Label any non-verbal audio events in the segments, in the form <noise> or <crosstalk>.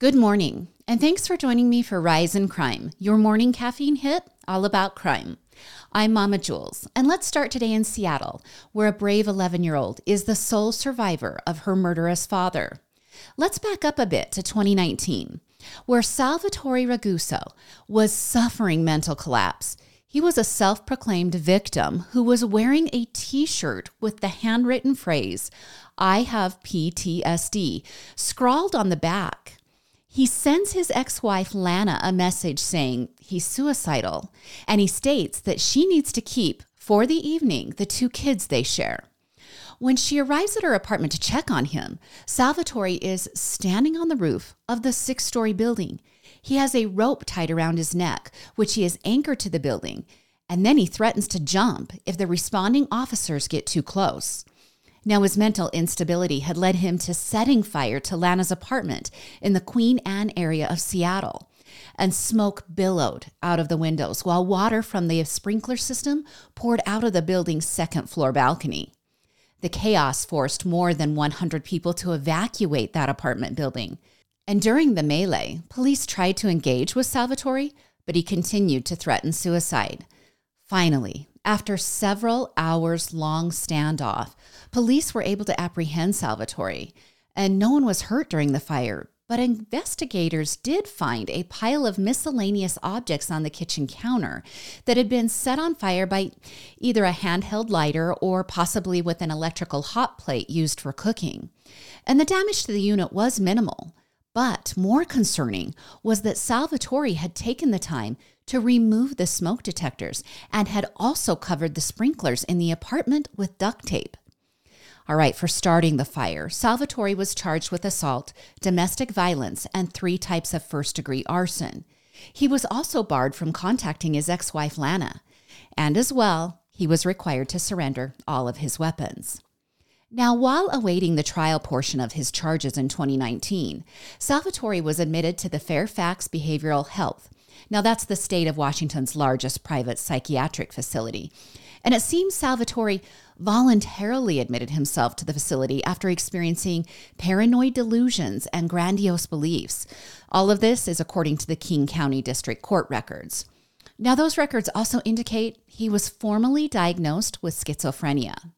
Good morning, and thanks for joining me for Rise and Crime, your morning caffeine hit all about crime. I'm Mama Jules, and let's start today in Seattle, where a brave 11 year old is the sole survivor of her murderous father. Let's back up a bit to 2019, where Salvatore Raguso was suffering mental collapse. He was a self proclaimed victim who was wearing a t shirt with the handwritten phrase, I have PTSD, scrawled on the back. He sends his ex wife Lana a message saying he's suicidal, and he states that she needs to keep, for the evening, the two kids they share. When she arrives at her apartment to check on him, Salvatore is standing on the roof of the six story building. He has a rope tied around his neck, which he has anchored to the building, and then he threatens to jump if the responding officers get too close. Now, his mental instability had led him to setting fire to Lana's apartment in the Queen Anne area of Seattle. And smoke billowed out of the windows while water from the sprinkler system poured out of the building's second floor balcony. The chaos forced more than 100 people to evacuate that apartment building. And during the melee, police tried to engage with Salvatore, but he continued to threaten suicide. Finally, after several hours long standoff, police were able to apprehend Salvatore, and no one was hurt during the fire. But investigators did find a pile of miscellaneous objects on the kitchen counter that had been set on fire by either a handheld lighter or possibly with an electrical hot plate used for cooking. And the damage to the unit was minimal. But more concerning was that Salvatore had taken the time to remove the smoke detectors and had also covered the sprinklers in the apartment with duct tape. All right, for starting the fire, Salvatore was charged with assault, domestic violence, and three types of first degree arson. He was also barred from contacting his ex wife, Lana. And as well, he was required to surrender all of his weapons. Now, while awaiting the trial portion of his charges in 2019, Salvatore was admitted to the Fairfax Behavioral Health. Now, that's the state of Washington's largest private psychiatric facility. And it seems Salvatore voluntarily admitted himself to the facility after experiencing paranoid delusions and grandiose beliefs. All of this is according to the King County District Court records. Now, those records also indicate he was formally diagnosed with schizophrenia.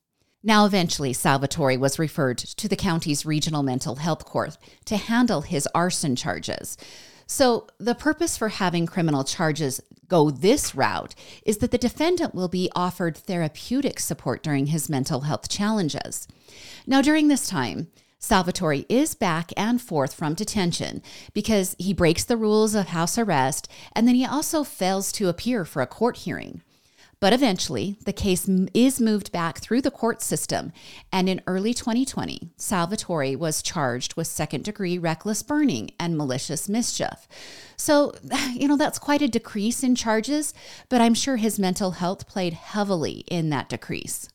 Now, eventually, Salvatore was referred to the county's regional mental health court to handle his arson charges. So, the purpose for having criminal charges go this route is that the defendant will be offered therapeutic support during his mental health challenges. Now, during this time, Salvatore is back and forth from detention because he breaks the rules of house arrest and then he also fails to appear for a court hearing. But eventually, the case is moved back through the court system, and in early 2020, Salvatore was charged with second degree reckless burning and malicious mischief. So, <sighs> you know, that's quite a decrease in charges, but I'm sure his mental health played heavily in that decrease.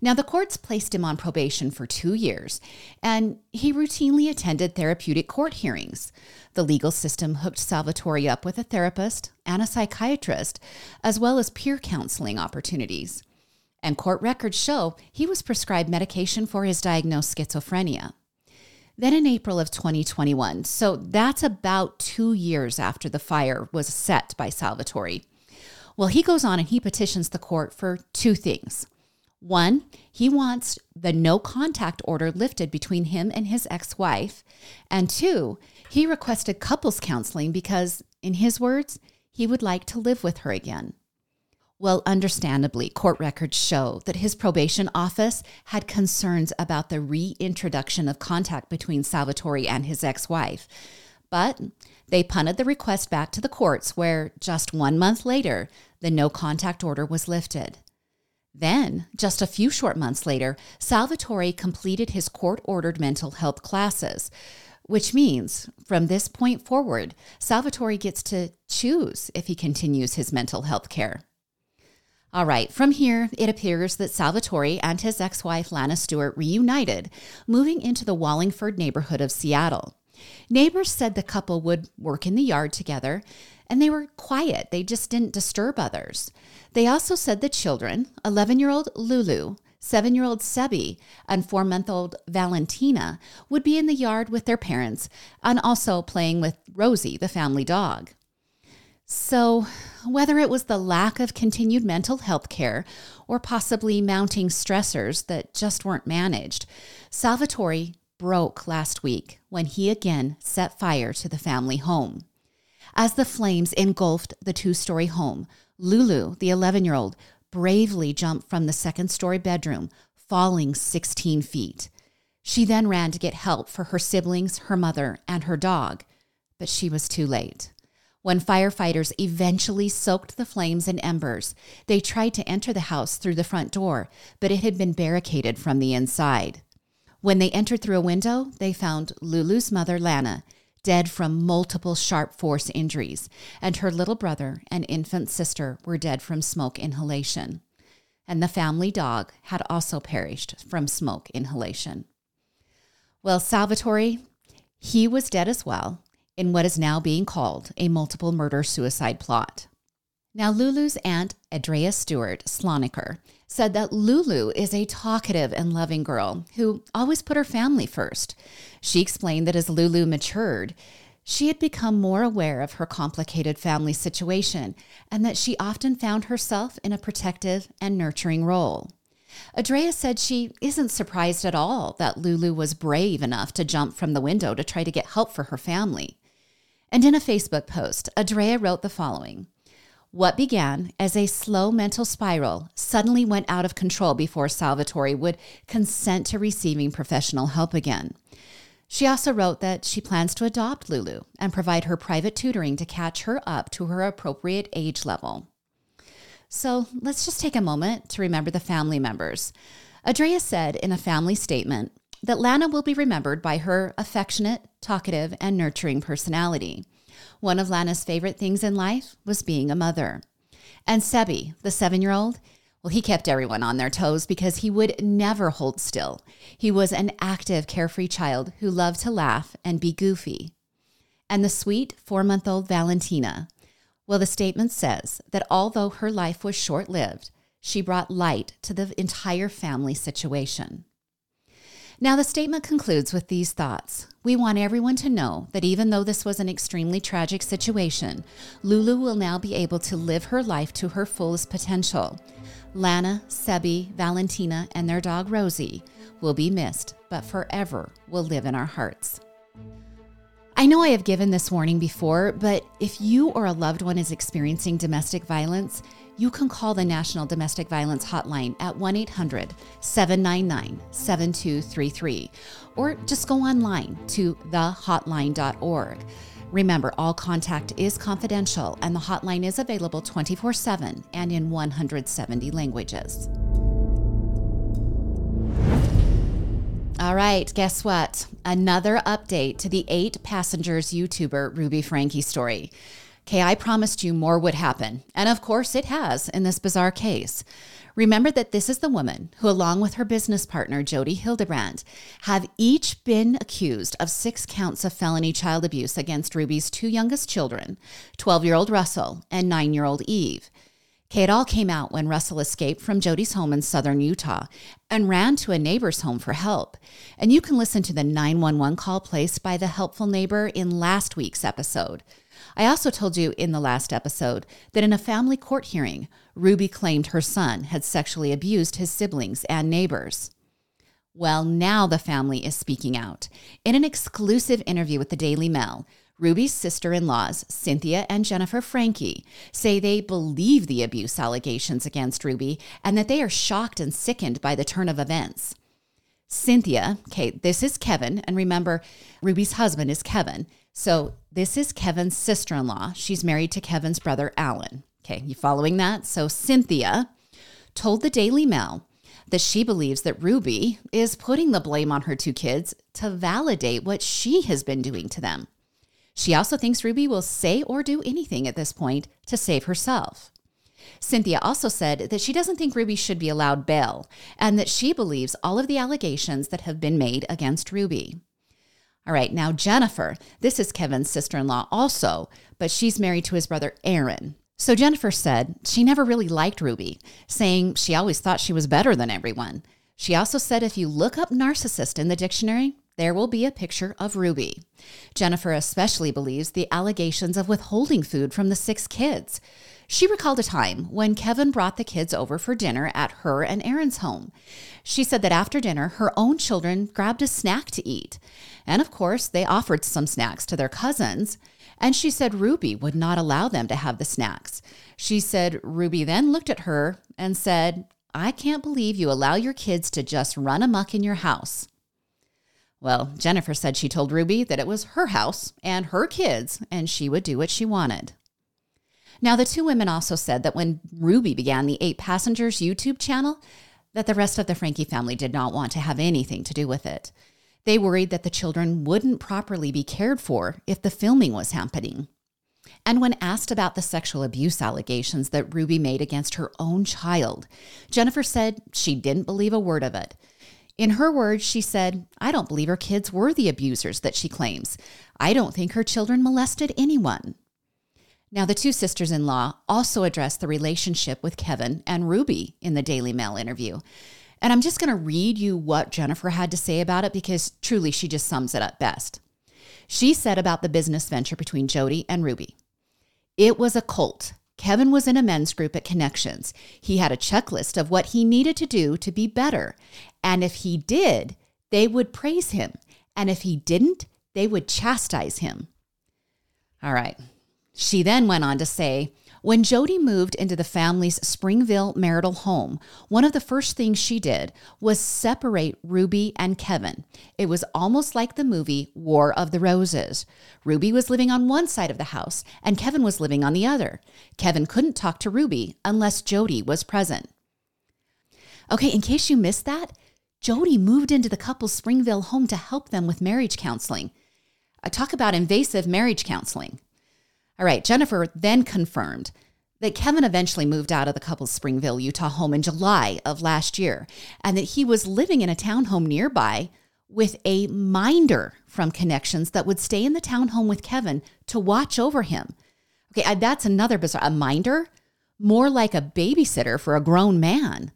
Now, the courts placed him on probation for two years, and he routinely attended therapeutic court hearings. The legal system hooked Salvatore up with a therapist and a psychiatrist, as well as peer counseling opportunities. And court records show he was prescribed medication for his diagnosed schizophrenia. Then in April of 2021, so that's about two years after the fire was set by Salvatore. Well, he goes on and he petitions the court for two things. One, he wants the no contact order lifted between him and his ex wife. And two, he requested couples counseling because, in his words, he would like to live with her again. Well, understandably, court records show that his probation office had concerns about the reintroduction of contact between Salvatore and his ex wife. But they punted the request back to the courts, where just one month later, the no contact order was lifted. Then, just a few short months later, Salvatore completed his court ordered mental health classes, which means from this point forward, Salvatore gets to choose if he continues his mental health care. All right, from here, it appears that Salvatore and his ex wife Lana Stewart reunited, moving into the Wallingford neighborhood of Seattle. Neighbors said the couple would work in the yard together and they were quiet. They just didn't disturb others. They also said the children, 11 year old Lulu, seven year old Sebi, and four month old Valentina, would be in the yard with their parents and also playing with Rosie, the family dog. So, whether it was the lack of continued mental health care or possibly mounting stressors that just weren't managed, Salvatore broke last week when he again set fire to the family home. As the flames engulfed the two story home, Lulu, the 11 year old, bravely jumped from the second story bedroom, falling 16 feet. She then ran to get help for her siblings, her mother, and her dog, but she was too late. When firefighters eventually soaked the flames in embers, they tried to enter the house through the front door, but it had been barricaded from the inside. When they entered through a window, they found Lulu's mother, Lana, dead from multiple sharp force injuries, and her little brother and infant sister were dead from smoke inhalation. And the family dog had also perished from smoke inhalation. Well, Salvatore, he was dead as well in what is now being called a multiple murder suicide plot. Now, Lulu's aunt, Andrea Stewart Sloniker, said that Lulu is a talkative and loving girl who always put her family first. She explained that as Lulu matured, she had become more aware of her complicated family situation and that she often found herself in a protective and nurturing role. Andrea said she isn't surprised at all that Lulu was brave enough to jump from the window to try to get help for her family. And in a Facebook post, Andrea wrote the following what began as a slow mental spiral suddenly went out of control before Salvatore would consent to receiving professional help again. She also wrote that she plans to adopt Lulu and provide her private tutoring to catch her up to her appropriate age level. So let's just take a moment to remember the family members. Andrea said in a family statement that Lana will be remembered by her affectionate, talkative, and nurturing personality. One of Lana's favorite things in life was being a mother. And Sebi, the seven year old, well, he kept everyone on their toes because he would never hold still. He was an active, carefree child who loved to laugh and be goofy. And the sweet four month old Valentina, well, the statement says that although her life was short lived, she brought light to the entire family situation. Now, the statement concludes with these thoughts. We want everyone to know that even though this was an extremely tragic situation, Lulu will now be able to live her life to her fullest potential. Lana, Sebi, Valentina, and their dog Rosie will be missed, but forever will live in our hearts. I know I have given this warning before, but if you or a loved one is experiencing domestic violence, you can call the National Domestic Violence Hotline at 1 800 799 7233 or just go online to thehotline.org. Remember, all contact is confidential and the hotline is available 24 7 and in 170 languages. All right, guess what? Another update to the eight passengers YouTuber Ruby Franke story. Okay, I promised you more would happen. And of course, it has in this bizarre case. Remember that this is the woman who, along with her business partner, Jodi Hildebrandt, have each been accused of six counts of felony child abuse against Ruby's two youngest children, 12 year old Russell and 9 year old Eve. Okay, it all came out when Russell escaped from Jodi's home in southern Utah and ran to a neighbor's home for help. And you can listen to the 911 call placed by the helpful neighbor in last week's episode. I also told you in the last episode that in a family court hearing, Ruby claimed her son had sexually abused his siblings and neighbors. Well, now the family is speaking out. In an exclusive interview with the Daily Mail, Ruby's sister in laws, Cynthia and Jennifer Franke, say they believe the abuse allegations against Ruby and that they are shocked and sickened by the turn of events. Cynthia, okay, this is Kevin, and remember, Ruby's husband is Kevin. So this is Kevin's sister in law. She's married to Kevin's brother, Alan. Okay, you following that? So Cynthia told the Daily Mail that she believes that Ruby is putting the blame on her two kids to validate what she has been doing to them. She also thinks Ruby will say or do anything at this point to save herself. Cynthia also said that she doesn't think Ruby should be allowed bail and that she believes all of the allegations that have been made against Ruby. All right, now Jennifer, this is Kevin's sister in law also, but she's married to his brother Aaron. So Jennifer said she never really liked Ruby, saying she always thought she was better than everyone. She also said if you look up narcissist in the dictionary, there will be a picture of Ruby. Jennifer especially believes the allegations of withholding food from the six kids. She recalled a time when Kevin brought the kids over for dinner at her and Aaron's home. She said that after dinner, her own children grabbed a snack to eat. And of course, they offered some snacks to their cousins. And she said Ruby would not allow them to have the snacks. She said Ruby then looked at her and said, I can't believe you allow your kids to just run amuck in your house. Well, Jennifer said she told Ruby that it was her house and her kids, and she would do what she wanted. Now, the two women also said that when Ruby began the Eight Passengers YouTube channel, that the rest of the Franke family did not want to have anything to do with it. They worried that the children wouldn't properly be cared for if the filming was happening. And when asked about the sexual abuse allegations that Ruby made against her own child, Jennifer said she didn't believe a word of it. In her words, she said, I don't believe her kids were the abusers that she claims. I don't think her children molested anyone. Now, the two sisters in law also addressed the relationship with Kevin and Ruby in the Daily Mail interview. And I'm just going to read you what Jennifer had to say about it because truly she just sums it up best. She said about the business venture between Jodi and Ruby It was a cult. Kevin was in a men's group at Connections. He had a checklist of what he needed to do to be better. And if he did, they would praise him. And if he didn't, they would chastise him. All right, she then went on to say, when Jodi moved into the family's Springville marital home, one of the first things she did was separate Ruby and Kevin. It was almost like the movie War of the Roses. Ruby was living on one side of the house and Kevin was living on the other. Kevin couldn't talk to Ruby unless Jodi was present. Okay, in case you missed that, Jodi moved into the couple's Springville home to help them with marriage counseling. I talk about invasive marriage counseling. All right, Jennifer then confirmed that Kevin eventually moved out of the couple's Springville, Utah home in July of last year, and that he was living in a townhome nearby with a minder from Connections that would stay in the townhome with Kevin to watch over him. Okay, that's another bizarre. A minder? More like a babysitter for a grown man.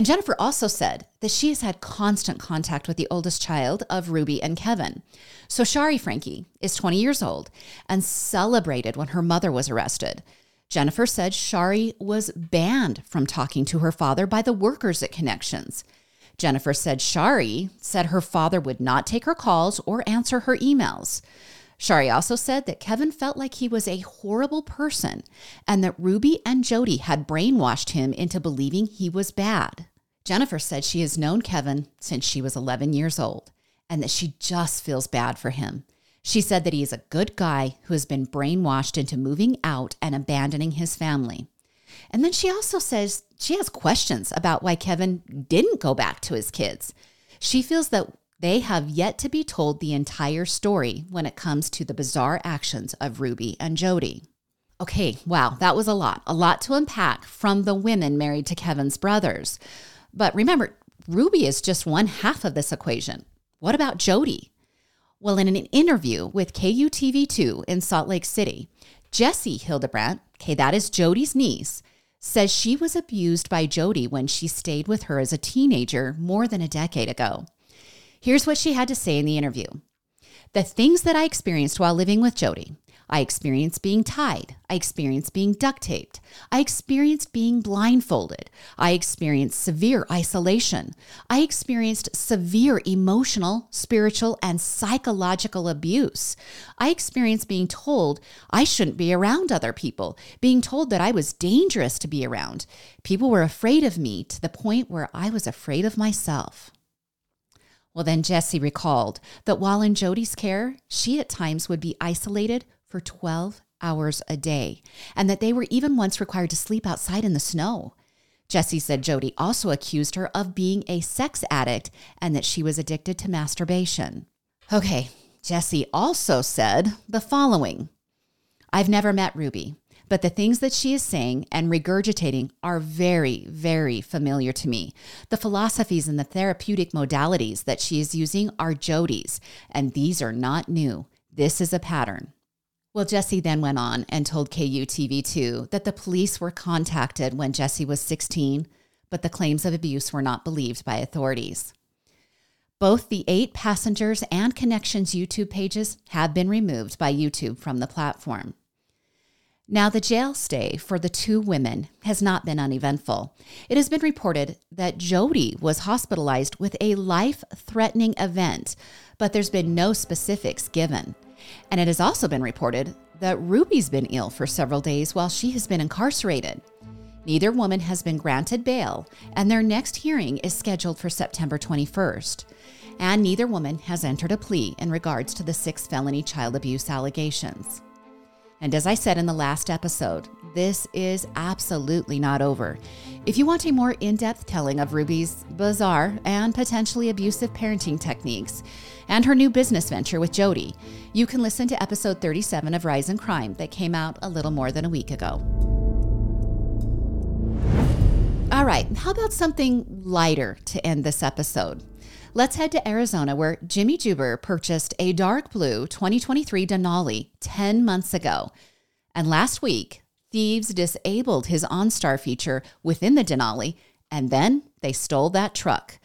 And Jennifer also said that she has had constant contact with the oldest child of Ruby and Kevin. So Shari Franke is 20 years old and celebrated when her mother was arrested. Jennifer said Shari was banned from talking to her father by the workers at Connections. Jennifer said Shari said her father would not take her calls or answer her emails. Shari also said that Kevin felt like he was a horrible person and that Ruby and Jodi had brainwashed him into believing he was bad. Jennifer said she has known Kevin since she was 11 years old and that she just feels bad for him. She said that he is a good guy who has been brainwashed into moving out and abandoning his family. And then she also says she has questions about why Kevin didn't go back to his kids. She feels that they have yet to be told the entire story when it comes to the bizarre actions of Ruby and Jodi. Okay, wow, that was a lot, a lot to unpack from the women married to Kevin's brothers. But remember, Ruby is just one half of this equation. What about Jodi? Well, in an interview with KUTV2 in Salt Lake City, Jessie Hildebrandt, okay, that is Jodi's niece, says she was abused by Jodi when she stayed with her as a teenager more than a decade ago. Here's what she had to say in the interview The things that I experienced while living with Jodi I experienced being tied. I experienced being duct taped. I experienced being blindfolded. I experienced severe isolation. I experienced severe emotional, spiritual, and psychological abuse. I experienced being told I shouldn't be around other people, being told that I was dangerous to be around. People were afraid of me to the point where I was afraid of myself. Well, then Jesse recalled that while in Jodi's care, she at times would be isolated for 12 hours a day, and that they were even once required to sleep outside in the snow. Jesse said Jodi also accused her of being a sex addict and that she was addicted to masturbation. Okay, Jesse also said the following I've never met Ruby, but the things that she is saying and regurgitating are very, very familiar to me. The philosophies and the therapeutic modalities that she is using are Jodi's, and these are not new. This is a pattern. Well, Jesse then went on and told KUTV2 that the police were contacted when Jesse was 16, but the claims of abuse were not believed by authorities. Both the eight passengers and connections YouTube pages have been removed by YouTube from the platform. Now, the jail stay for the two women has not been uneventful. It has been reported that Jodi was hospitalized with a life threatening event, but there's been no specifics given. And it has also been reported that Ruby's been ill for several days while she has been incarcerated. Neither woman has been granted bail, and their next hearing is scheduled for September 21st. And neither woman has entered a plea in regards to the six felony child abuse allegations. And as I said in the last episode, this is absolutely not over. If you want a more in depth telling of Ruby's bizarre and potentially abusive parenting techniques and her new business venture with Jodi, you can listen to episode 37 of Rise and Crime that came out a little more than a week ago. All right, how about something lighter to end this episode? Let's head to Arizona, where Jimmy Juber purchased a dark blue 2023 Denali 10 months ago. And last week, thieves disabled his OnStar feature within the Denali, and then they stole that truck.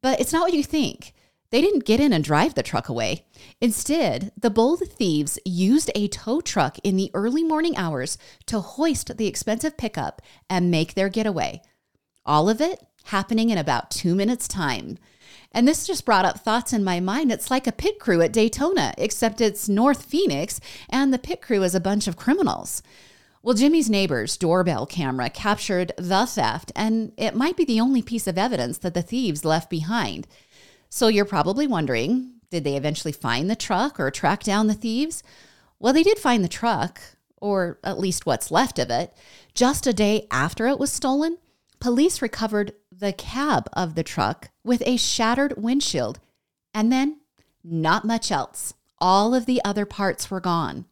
But it's not what you think. They didn't get in and drive the truck away. Instead, the bold thieves used a tow truck in the early morning hours to hoist the expensive pickup and make their getaway. All of it happening in about two minutes' time. And this just brought up thoughts in my mind. It's like a pit crew at Daytona, except it's North Phoenix, and the pit crew is a bunch of criminals. Well, Jimmy's neighbor's doorbell camera captured the theft, and it might be the only piece of evidence that the thieves left behind. So you're probably wondering did they eventually find the truck or track down the thieves? Well, they did find the truck, or at least what's left of it. Just a day after it was stolen, police recovered the cab of the truck with a shattered windshield, and then not much else. All of the other parts were gone.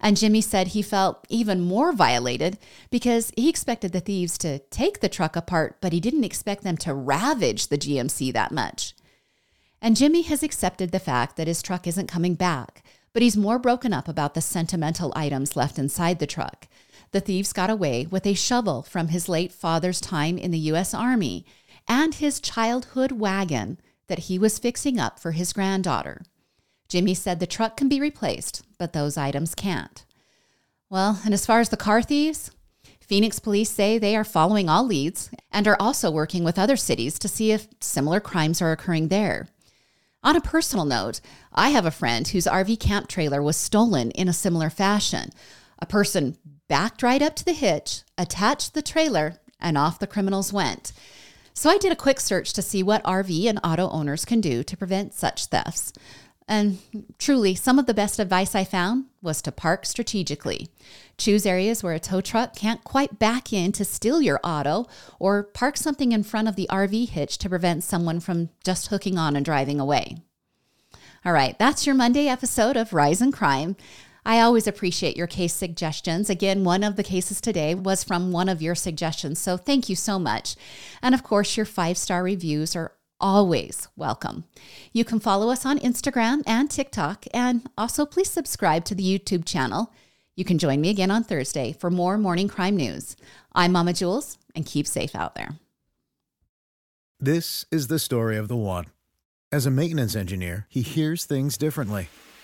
And Jimmy said he felt even more violated because he expected the thieves to take the truck apart, but he didn't expect them to ravage the GMC that much. And Jimmy has accepted the fact that his truck isn't coming back, but he's more broken up about the sentimental items left inside the truck. The thieves got away with a shovel from his late father's time in the U.S. Army and his childhood wagon that he was fixing up for his granddaughter. Jimmy said the truck can be replaced, but those items can't. Well, and as far as the car thieves, Phoenix police say they are following all leads and are also working with other cities to see if similar crimes are occurring there. On a personal note, I have a friend whose RV camp trailer was stolen in a similar fashion. A person backed right up to the hitch, attached the trailer, and off the criminals went. So I did a quick search to see what RV and auto owners can do to prevent such thefts. And truly, some of the best advice I found was to park strategically. Choose areas where a tow truck can't quite back in to steal your auto, or park something in front of the RV hitch to prevent someone from just hooking on and driving away. All right, that's your Monday episode of Rise and Crime. I always appreciate your case suggestions. Again, one of the cases today was from one of your suggestions, so thank you so much. And of course, your five star reviews are always welcome. You can follow us on Instagram and TikTok, and also please subscribe to the YouTube channel. You can join me again on Thursday for more morning crime news. I'm Mama Jules, and keep safe out there. This is the story of the one. As a maintenance engineer, he hears things differently